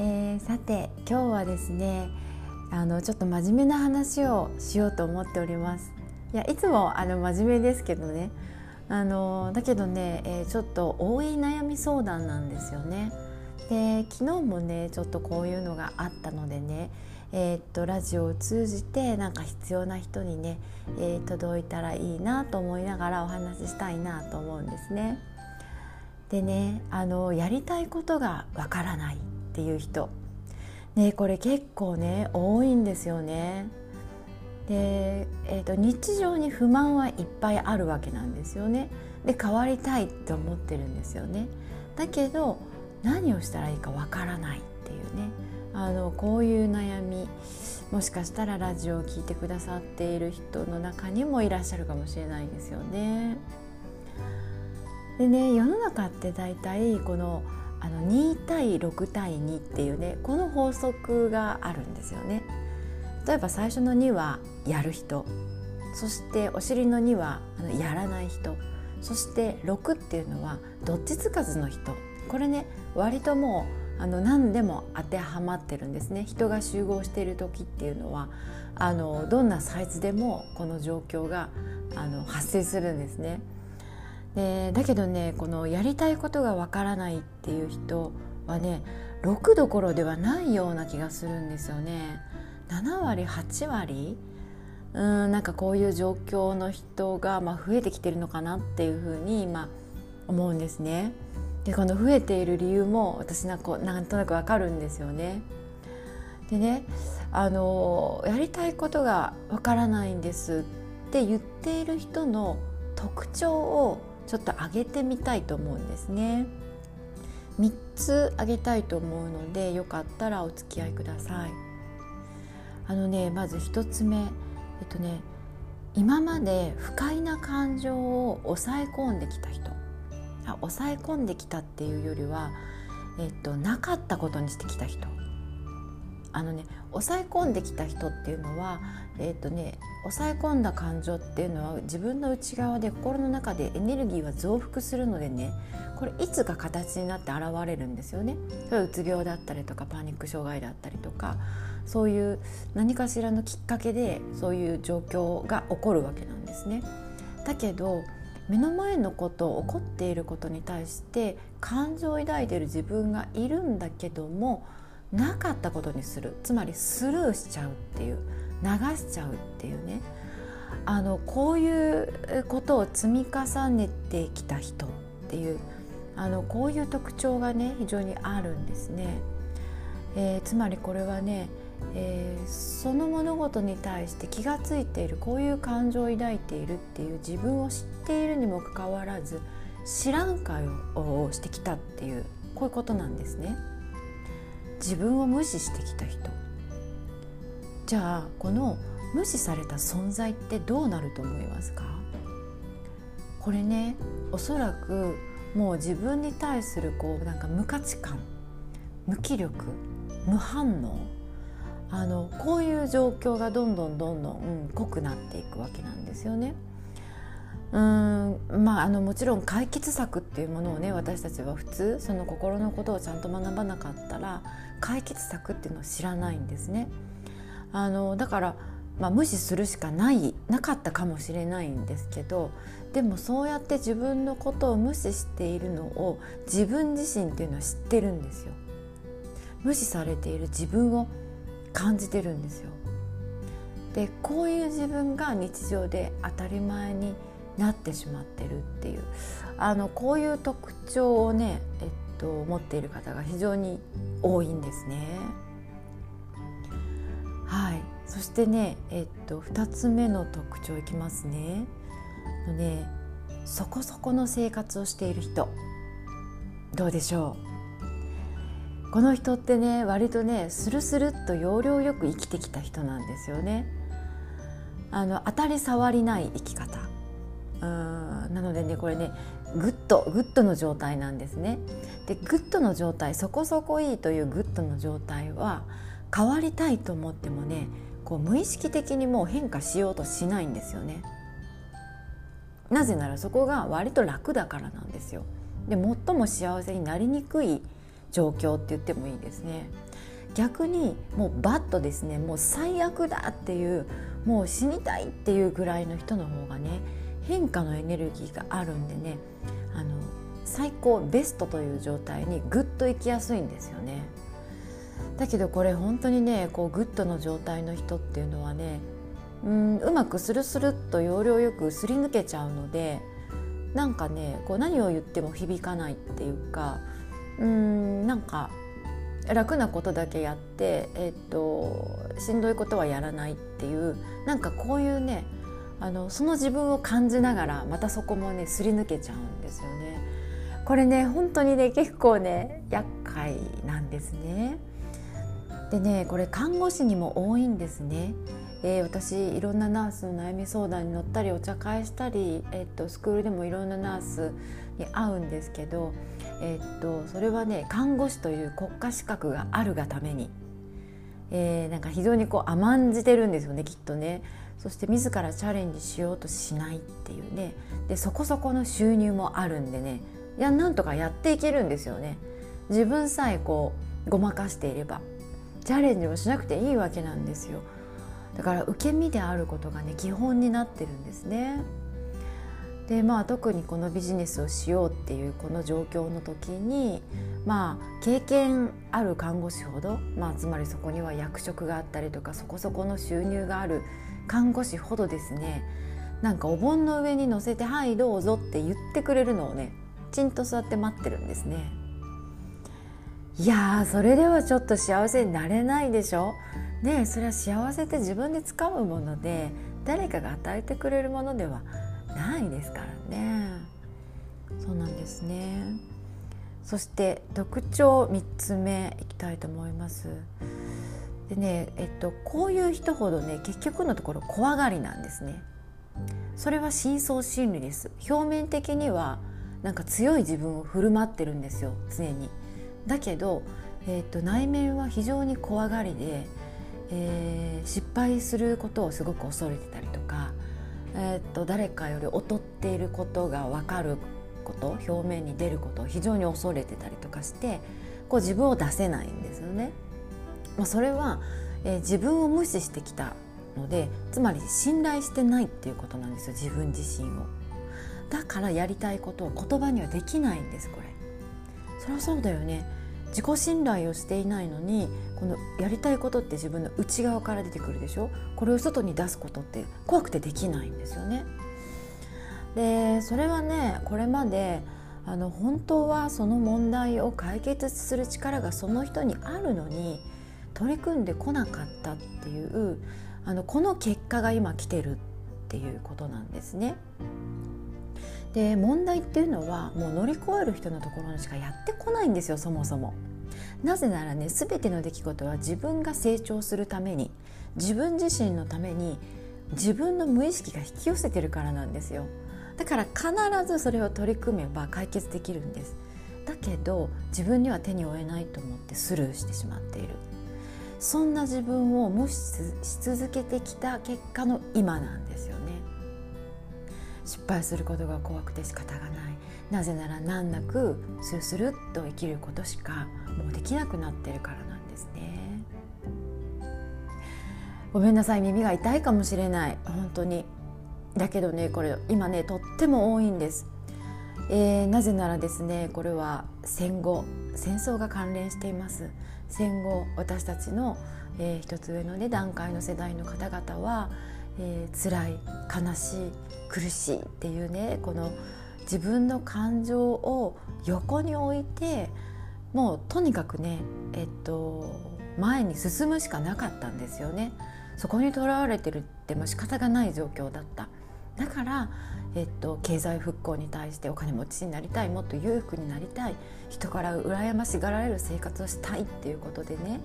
えー、さて今日はですねあのちょっと真面目な話をしようと思っております。いやいつもあの真面目ですけどね。あのだけどね、えー、ちょっと多い悩み相談なんですよね。で昨日もねちょっとこういうのがあったのでねえー、っとラジオを通じてなんか必要な人にね、えー、届いたらいいなと思いながらお話ししたいなと思うんですね。でねあのやりたいことがわからない。っていう人ねこれ結構ね多いんですよね。で、えーと、日常に不満はいっぱいあるわけなんですよね。で変わりたいって思ってるんですよね。だけど何をしたらいいかわからないっていうねあのこういう悩みもしかしたらラジオを聴いてくださっている人の中にもいらっしゃるかもしれないですよね。でね世の中って大体このあの2対6対2っていうねこの法則があるんですよね。例えば最初の2はやる人そしてお尻の2はあのやらない人そして6っていうのはどっちつかずの人これね割ともうあの何でも当てはまってるんですね人が集合している時っていうのはあのどんなサイズでもこの状況があの発生するんですね。でだけどねこのやりたいことがわからないっていう人はね6どころではないような気がするんですよね。7割8割？うんなんかこういう状況の人が、まあ、増えてきてるのかなっていうふうに今思うんですね。でこの増えている理由も私なんかなんとなくわかるんですよね。でねあのやりたいことがわからないんですって言っている人の特徴をちょっと上げてみたいと思うんですね。3つあげたいと思うのでよかったらお付き合いください。あのねまず1つ目。えっとね今まで不快な感情を抑え込んできた人。あ抑え込んできたっていうよりは、えっと、なかったことにしてきた人。あのね抑え込んできた人っていうのはえっ、とね抑え込んだ感情っていうのは自分の内側で心の中でエネルギーは増幅するのでねこれいつか形になって現れるんですよね。それはうつ病だったりとかパニック障害だったりとかそういう何かしらのきっかけでそういう状況が起こるわけなんですね。だけど目の前のこと起こっていることに対して感情を抱いている自分がいるんだけどもなかったことにするつまりスルーしちゃうっていう流しちゃうっていうねあのこういうことを積み重ねてきた人っていうあのこういう特徴がね非常にあるんですね。えー、つまりこれはね、えー、その物事に対して気が付いているこういう感情を抱いているっていう自分を知っているにもかかわらず知らん会をしてきたっていうこういうことなんですね。自分を無視してきた人じゃあこの無視された存在ってどうなると思いますか？これねおそらくもう自分に対するこうなんか無価値観無気力無反応あのこういう状況がどんどんどんどん、うん、濃くなっていくわけなんですよね。うんまあ、あのもちろん解決策っていうものをね私たちは普通その心のことをちゃんと学ばなかったら解決策っていうのを知らないんですね。あのだから、まあ、無視するしかないなかったかもしれないんですけどでもそうやって自分のことを無視しているのを自分自身っていうのは知ってるんですよ。無視されている自分を感じてるんですよ。でこういう自分が日常で当たり前になってしまってるっていうあのこういう特徴をね、えっと、持っている方が非常に多いんですね。はい、そしてね、えっと、2つ目の特徴いきますね。のねそこそこの生活をしている人どうでしょう？この人ってね割とねスルスルっと要領よく生きてきた人なんですよね。あの当たり障りない生き方うんなのでねこれねグッドグッドの状態なんですね。でグッドの状態そこそこいいというグッドの状態は変わりたいと思ってもねこう無意識的にもう変化しようとしないんですよね。なぜならそこが割と楽だからなんですよ。で最も幸せになりにくい状況って言ってもいいですね。逆にもうバッドですねもう最悪だっていうもう死にたいっていうぐらいの人の方がね変化のエネルギーがあるんでねあの最高ベストという状態にぐっと行きやすいんですよね。だけどこれ本当にねこうグッドの状態の人っていうのはねうんうまくスルスルっと要領よくすり抜けちゃうのでなんかねこう何を言っても響かないっていうかうんなんか楽なことだけやって、えっと、しんどいことはやらないっていうなんかこういうねあのその自分を感じながらまたそこもねすり抜けちゃうんですよね。これね本当にね結構ね厄介なんですね。でねこれ看護師にも多いんですね。えー、私いろんなナースの悩み相談に乗ったりお茶会したり、え、っとスクールでもいろんなナースに会うんですけど、え、っとそれはね看護師という国家資格があるがために、えー、なんか非常にこう甘んじてるんですよねきっとね。そして自らチャレンジしようとしないっていうねでそこそこの収入もあるんでねいやなんとかやっていけるんですよね。自分さえこうごまかしていればチャレンジをしなくていいわけなんですよ。だから受け身であることがね基本になってるんですね。でまあ特にこのビジネスをしようっていうこの状況の時にまあ経験ある看護師ほど、まあ、つまりそこには役職があったりとかそこそこの収入がある看護師ほどですねなんかお盆の上に乗せて「はいどうぞ」って言ってくれるのをねちんと座って待ってるんですね。いやそれではちょっと幸せになれないでしょ？ねそれは幸せって自分で掴むもので誰かが与えてくれるものではないですからね。そうなんですね。そして特徴3つ目いきたいと思います。でねえっとこういう人ほどね結局のところ怖がりなんですね。それは深層心理です。表面的にはなんか強い自分を振る舞ってるんですよ常に。だけど、えっと内面は非常に怖がりでえー、失敗することをすごく恐れてたりとか、えー、っと誰かより劣っていることが分かること表面に出ることを非常に恐れてたりとかしてこう自分を出せないんですよね。まあ、それは、えー、自分を無視してきたのでつまり信頼してないっていうことなんですよ自分自身を。だからやりたいことを言葉にはできないんですこれ。そりゃそうだよね自己信頼をしていないのにこのやりたいことって自分の内側から出てくるでしょ？これを外に出すことって怖くてできないんですよね。でそれはねこれまであの本当はその問題を解決する力がその人にあるのに取り組んでこなかったっていうあのこの結果が今来てるっていうことなんですね。で問題っていうのはもう乗り越える人のところにしかやってこないんですよそもそも。なぜならね全ての出来事は自分が成長するために自分自身のために自分の無意識が引き寄せてるからなんですよ。だから必ずそれを取り組めば解決できるんです。だけど自分には手に負えないと思ってスルーしてしまっている。そんな自分を無視し続けてきた結果の今なんですよ。失敗することが怖くて仕方がない。なぜなら難なくスルスルっと生きることしかもうできなくなってるからなんですね。ごめんなさい耳が痛いかもしれない。本当に。だけどねこれ今ねとっても多いんです、えー、なぜならですねこれは戦後。戦争が関連しています。戦後私たちの、えー、一つ上のね段階の世代の方々はえー、辛い悲しい苦しいっていうねこの自分の感情を横に置いてもうとにかくねえっと前に進むしかなかったんですよね。そこにとらわれてるっても仕方がない状況だった。だからえっと、経済復興に対してお金持ちになりたいもっと裕福になりたい人から羨ましがられる生活をしたいっていうことでね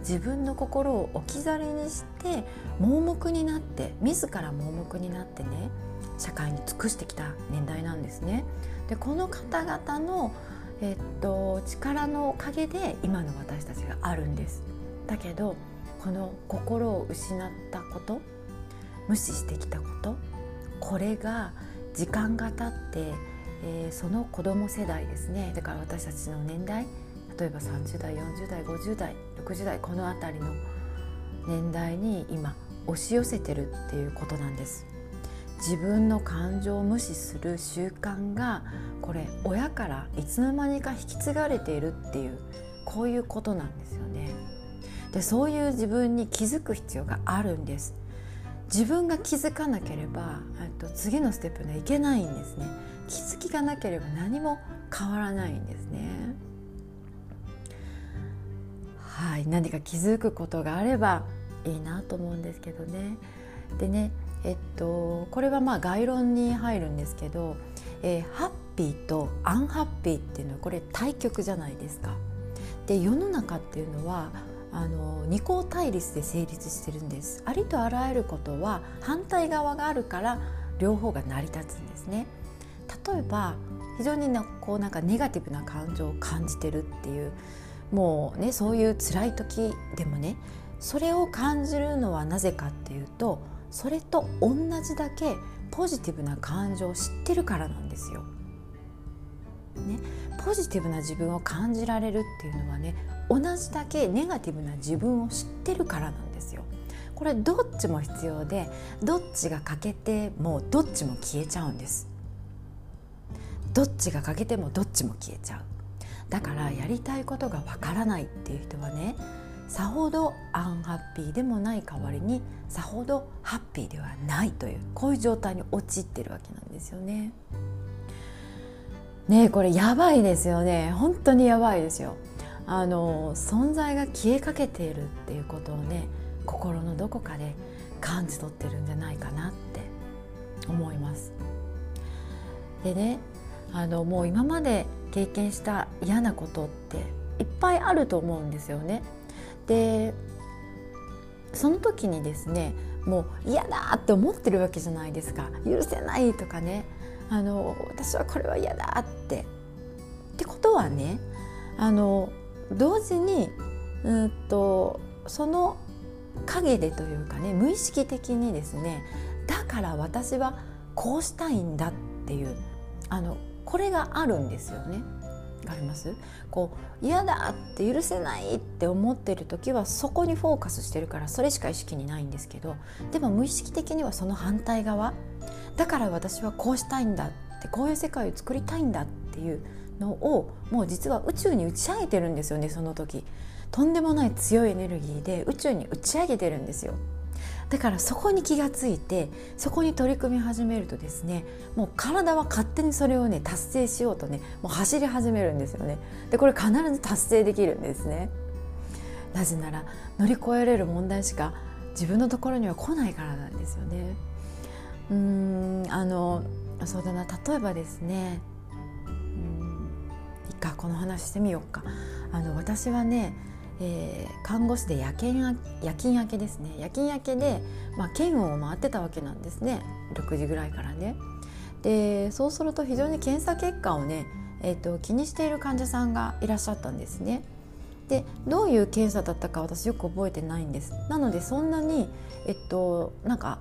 自分の心を置き去りにして盲目になって自ら盲目になってね社会に尽くしてきた年代なんですね。でこの方々の、えっと、力のおかげで今の私たちがあるんです。だけどこの心を失ったこと無視してきたことこれが時間が経って、えー、その子供世代ですねだから私たちの年代例えば30代40代50代60代この辺りの年代に今押し寄せてるっていうことなんです。自分の感情を無視する習慣がこれ親からいつの間にか引き継がれているっていうこういうことなんですよね。でそういう自分に気づく必要があるんです。自分が気づかなければと次のステップにはいけないんですね。気づきがなければ何も変わらないんですね。はい何か気づくことがあればいいなと思うんですけどね。でねえっとこれはまあ概論に入るんですけど、えー、ハッピーとアンハッピーっていうのはこれ対極じゃないですか。で世の中っていうのはあの二項対立で成立してるんです。ありとあらゆることは反対側があるから両方が成り立つんですね。例えば非常にこうなんかネガティブな感情を感じてるっていうもうねそういう辛い時でもねそれを感じるのはなぜかっていうとそれと同じだけポジティブな感情を知ってるからなんですよ。ね、ポジティブな自分を感じられるっていうのはね同じだけネガティブな自分を知ってるからなんですよ。これどっちも必要でどっちが欠けてもどっちも消えちゃうんです。どっちが欠けてもどっちも消えちゃう。だからやりたいことがわからないっていう人はねさほどアンハッピーでもない代わりにさほどハッピーではないというこういう状態に陥ってるわけなんですよね。ねこれやばいですよね本当にやばいですよ。あの存在が消えかけているっていうことをね心のどこかで感じ取ってるんじゃないかなって思います。でねあのもう今まで経験した嫌なことっていっぱいあると思うんですよね。でその時にですねもう嫌だって思ってるわけじゃないですか。許せないとかね。あの私はこれは嫌だって。ってことはねあの同時にうんとその陰でというかね無意識的にですねだから私はこうしたいんだっていうあのこれがあるんですよね。あります？こう嫌だって許せないって思ってる時はそこにフォーカスしてるからそれしか意識にないんですけどでも無意識的にはその反対側だから私はこうしたいんだってこういう世界を作りたいんだっていうのをもう実は宇宙に打ち上げてるんですよねその時。とんでもない強いエネルギーで宇宙に打ち上げてるんですよ。だからそこに気がついてそこに取り組み始めるとですねもう体は勝手にそれをね達成しようとねもう走り始めるんですよね。でこれ必ず達成できるんですね。なぜなら乗り越えれる問題しか自分のところには来ないからなんですよね。うーんあのそうだな例えばですねいいかこの話してみようか。あの私はね、えー、看護師で夜勤夜勤明けですね夜勤明けで、まあ、検温を回ってたわけなんですね6時ぐらいからね。でそうすると非常に検査結果をね、えーと、気にしている患者さんがいらっしゃったんですね。でどういう検査だったか私よく覚えてないんですなのでそんなにえっとなんか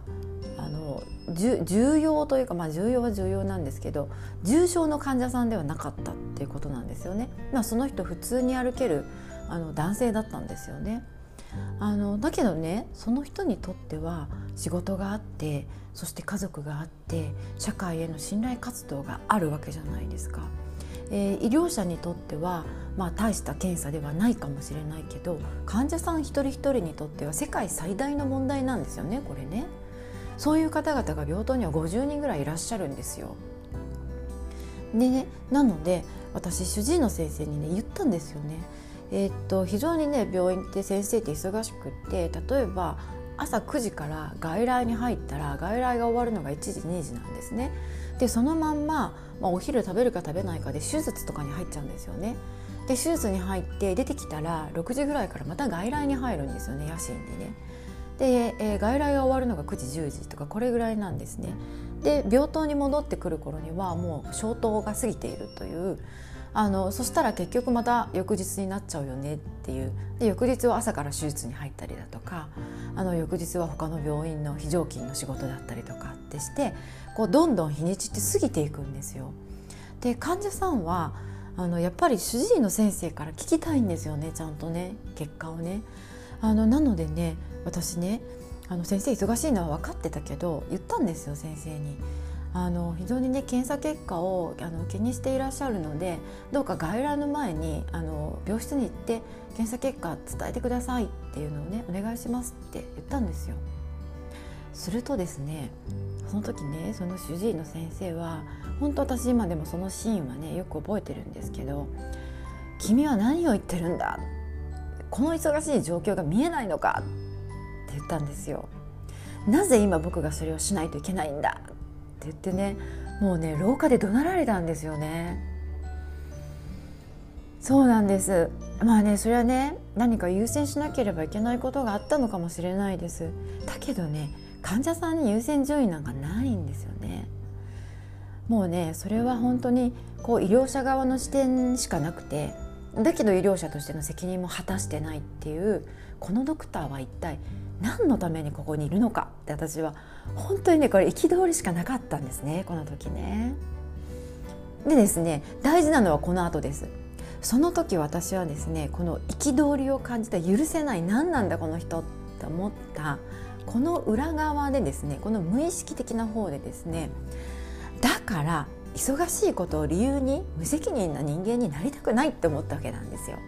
あの重要というか、まあ、重要は重要なんですけど重症の患者さんではなかったっていうことなんですよね。まあ、その人普通に歩けるあの男性だったんですよね。あのだけどねその人にとっては仕事があってそして家族があって社会への信頼活動があるわけじゃないですか。えー、医療者にとっては、まあ、大した検査ではないかもしれないけど患者さん一人一人にとっては世界最大の問題なんですよねこれね。そういう方々が病棟には50人ぐらいいらっしゃるんですよ。でねなので私主治医の先生にね言ったんですよね。えー、っと非常にね病院って先生って忙しくって例えば朝9時から外来に入ったら外来が終わるのが1時2時なんですね。でそのまんま、まあ、お昼食べるか食べないかで手術とかに入っちゃうんですよね。で手術に入って出てきたら6時ぐらいからまた外来に入るんですよね野心にね。で、えー、外来が終わるのが9時10時とかこれぐらいなんですね。で病棟に戻ってくる頃にはもう消灯が過ぎているというあのそしたら結局また翌日になっちゃうよねっていうで翌日は朝から手術に入ったりだとかあの翌日は他の病院の非常勤の仕事だったりとかってしてこうどんどん日にちって過ぎていくんですよ。で患者さんはあのやっぱり主治医の先生から聞きたいんですよねちゃんとね結果をね。あのなのでね私ねあの先生忙しいのは分かってたけど言ったんですよ先生に。あの非常にね検査結果をあの気にしていらっしゃるのでどうか外来の前にあの病室に行って検査結果伝えてくださいっていうのをねお願いしますって言ったんですよ。するとですねその時ねその主治医の先生は本当私今でもそのシーンはねよく覚えてるんですけど「君は何を言ってるんだ？この忙しい状況が見えないのか」って言ったんですよ。なぜ今僕がそれをしないといけないんだ？って言ってねもうね廊下で怒鳴られたんですよね。そうなんです。まあねそれはね何か優先しなければいけないことがあったのかもしれないです。だけどね患者さんに優先順位なんかないんですよね。もうねそれは本当にこう医療者側の視点しかなくてだけど医療者としての責任も果たしてないっていうこのドクターは一体何のためにここにいるのか？って私は本当にねこれ憤りしかなかったんですねこの時ね。でですね大事なのはこの後です。その時私はですねこの憤りを感じた許せない何なんだこの人って思ったこの裏側でですねこの無意識的な方でですねだから忙しいことを理由に無責任な人間になりたくないって思ったわけなんですよ。ね、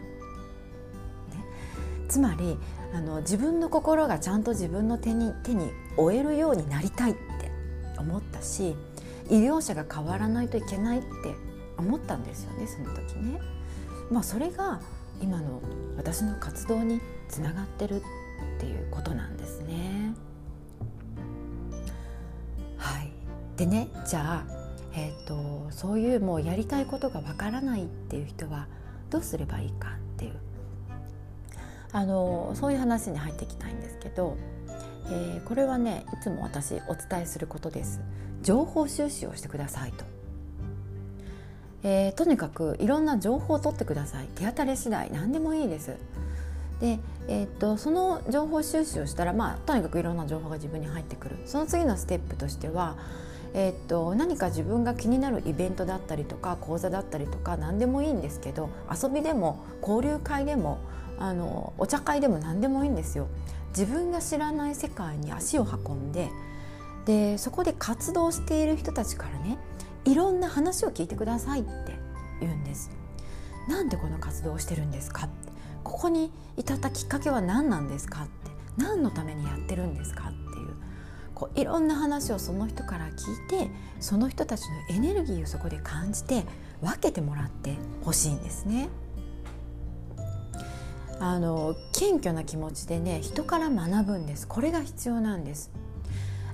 つまりあの自分の心がちゃんと自分の手に手に負えるようになりたいって思ったし医療者が変わらないといけないって思ったんですよねその時ね。まあ、それが今の私の活動につながってるっていうことなんですね。はい、でねじゃあ、えーとそういうもうやりたいことがわからないっていう人はどうすればいいかっていうあのそういう話に入っていきたいんですけど、えー、これはねいつも私お伝えすることです。情報収集をしてくださいと、えー、とにかくいろんな情報を取ってください。手当たり次第何でもいいです。で、えー、っとその情報収集をしたら、まあ、とにかくいろんな情報が自分に入ってくる。その次のステップとしてはえー、っと何か自分が気になるイベントだったりとか講座だったりとか何でもいいんですけど遊びでも交流会でもあのお茶会でも何でもいいんですよ。自分が知らない世界に足を運んででそこで活動している人たちからねいろんな話を聞いてくださいって言うんです。なんでこの活動をしてるんですか？ってここに至ったきっかけは何なんですかって何のためにやってるんですかっていうこういろんな話をその人から聞いてその人たちのエネルギーをそこで感じて分けてもらってほしいんですね。あの謙虚な気持ちでね人から学ぶんです。これが必要なんです。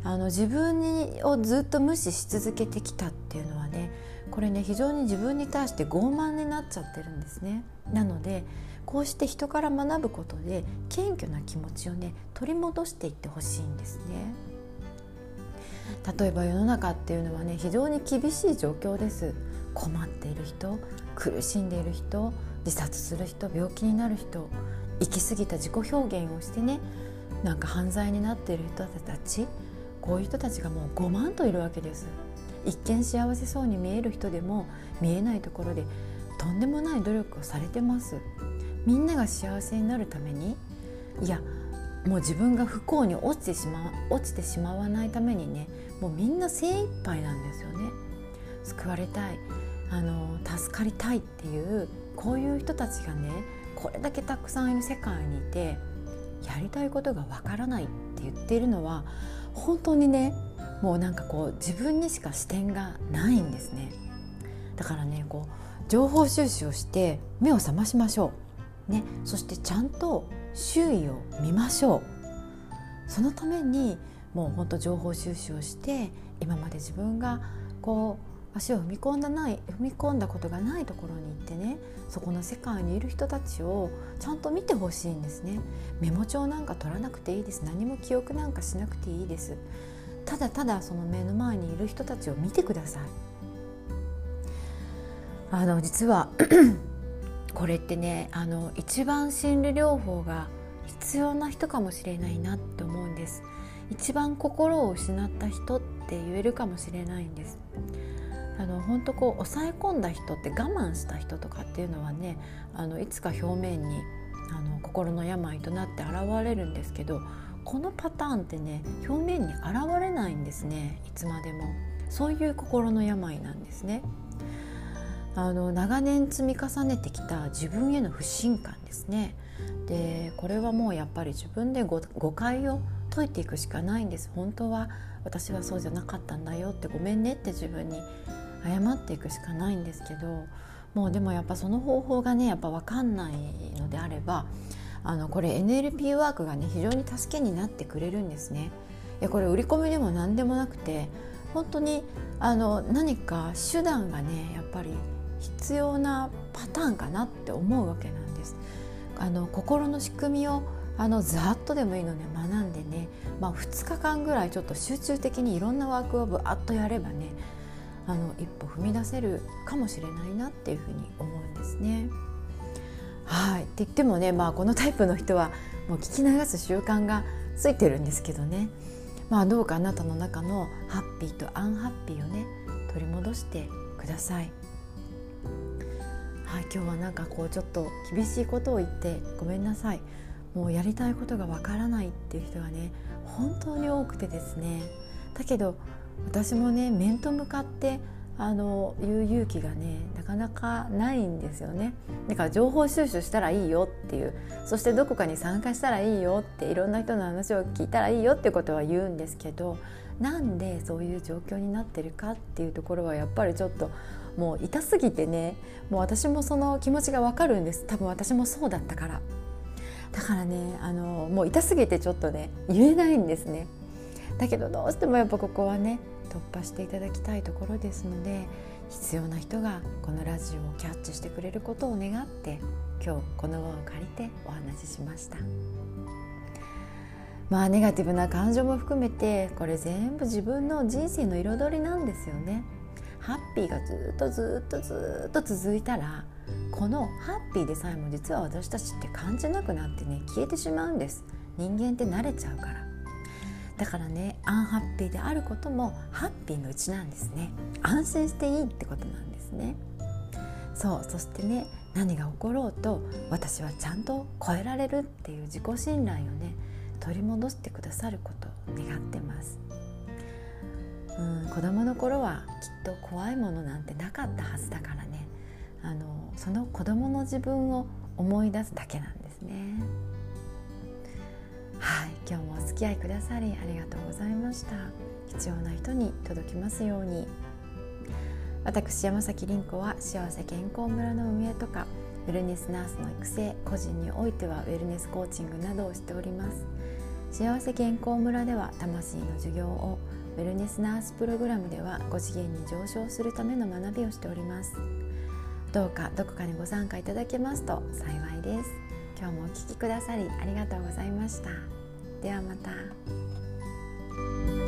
あの自分にをずっと無視し続けてきたっていうのはねこれね非常に自分に対して傲慢になっちゃってるんですね。なのでこうして人から学ぶことで謙虚な気持ちをね取り戻していってほしいんですね。例えば世の中っていうのはね非常に厳しい状況です。困っている人苦しんでいる人自殺する人病気になる人行き過ぎた自己表現をしてねなんか犯罪になっている人たちこういう人たちがもう5万といるわけです。一見幸せそうに見える人でも見えないところでとんでもない努力をされてます。みんなが幸せになるためにいやもう自分が不幸に落ちてしま落ちてしまわないためにねもうみんな精一杯なんですよね。救われたい。あの助かりたいっていうこういう人たちがねこれだけたくさんいる世界にいてやりたいことがわからないって言っているのは本当にねもうなんかこう自分にしか視点がないんですね。だからねこう情報収集をして目を覚ましましょう、ね、そしてちゃんと周囲を見ましょう。そのためにもう本当情報収集をして今まで自分がこう足を踏み込んだない踏み込んだことがないところに行ってねそこの世界にいる人たちをちゃんと見てほしいんですね。メモ帳なんか取らなくていいです。何も記憶なんかしなくていいです。ただただその目の前にいる人たちを見てください。あの実は これってねあの一番心理療法が必要な人かもしれないなって思うんです。一番心を失った人って言えるかもしれないんです。あの本当こう抑え込んだ人って我慢した人とかっていうのはねあのいつか表面にあの心の病となって現れるんですけどこのパターンってね表面に現れないんですねいつまでも。そういう心の病なんですね。あの長年積み重ねてきた自分への不信感ですね。でこれはもうやっぱり自分で誤解を解いていくしかないんです。本当は私はそうじゃなかったんだよってごめんねって自分に謝っていくしかないんですけどもうでもやっぱその方法がねやっぱ分かんないのであればあのこれ NLP ワークがね非常に助けになってくれるんですね。いやこれ売り込みでも何でもなくて本当にあの何か手段がねやっぱり必要なパターンかなって思うわけなんです。あの心の仕組みをあのざっとでもいいので学んでね、まあ、2日間ぐらいちょっと集中的にいろんなワークをぶわっとやればねあの一歩踏み出せるかもしれないなっていうふうに思うんですね。はい。って言ってもね、まあ、このタイプの人はもう聞き流す習慣がついてるんですけどね、まあ、どうかあなたの中のハッピーとアンハッピーをね取り戻してください。はい、今日はなんかこうちょっと厳しいことを言ってごめんなさい。もうやりたいことがわからないっていう人がね本当に多くてですね。だけど私もね面と向かってあの言う勇気がねなかなかないんですよね。だから情報収集したらいいよっていうそしてどこかに参加したらいいよっていろんな人の話を聞いたらいいよってことは言うんですけどなんでそういう状況になってるかっていうところはやっぱりちょっともう痛すぎてねもう私もその気持ちがわかるんです。多分私もそうだったから。だからねあのもう痛すぎてちょっとね言えないんですね。だけどどうしてもやっぱここはね突破していただきたいところですので必要な人がこのラジオをキャッチしてくれることを願って今日この場を借りてお話ししました。まあネガティブな感情も含めてこれ全部自分の人生の彩りなんですよね。ハッピーがずっとずっとずっと続いたらこのハッピーでさえも実は私たちって感じなくなってね消えてしまうんです。人間って慣れちゃうから。だからねアンハッピーであることもハッピーのうちなんですね。安心していいってことなんですね。そうそしてね何が起ころうと私はちゃんと超えられるっていう自己信頼をね取り戻してくださることを願ってます。うん子供の頃はきっと怖いものなんてなかったはずだからね。あのその子供の自分を思い出すだけなんですね。はい今日もお付き合いくださりありがとうございました。必要な人に届きますように。私山崎凛子は幸せ健康村の運営とかウェルネスナースの育成個人においてはウェルネスコーチングなどをしております。幸せ健康村では魂の授業をウェルネスナースプログラムでは5次元に上昇するための学びをしております。どうかどこかにご参加いただけますと幸いです。今日もお聴きくださりありがとうございましたではまた。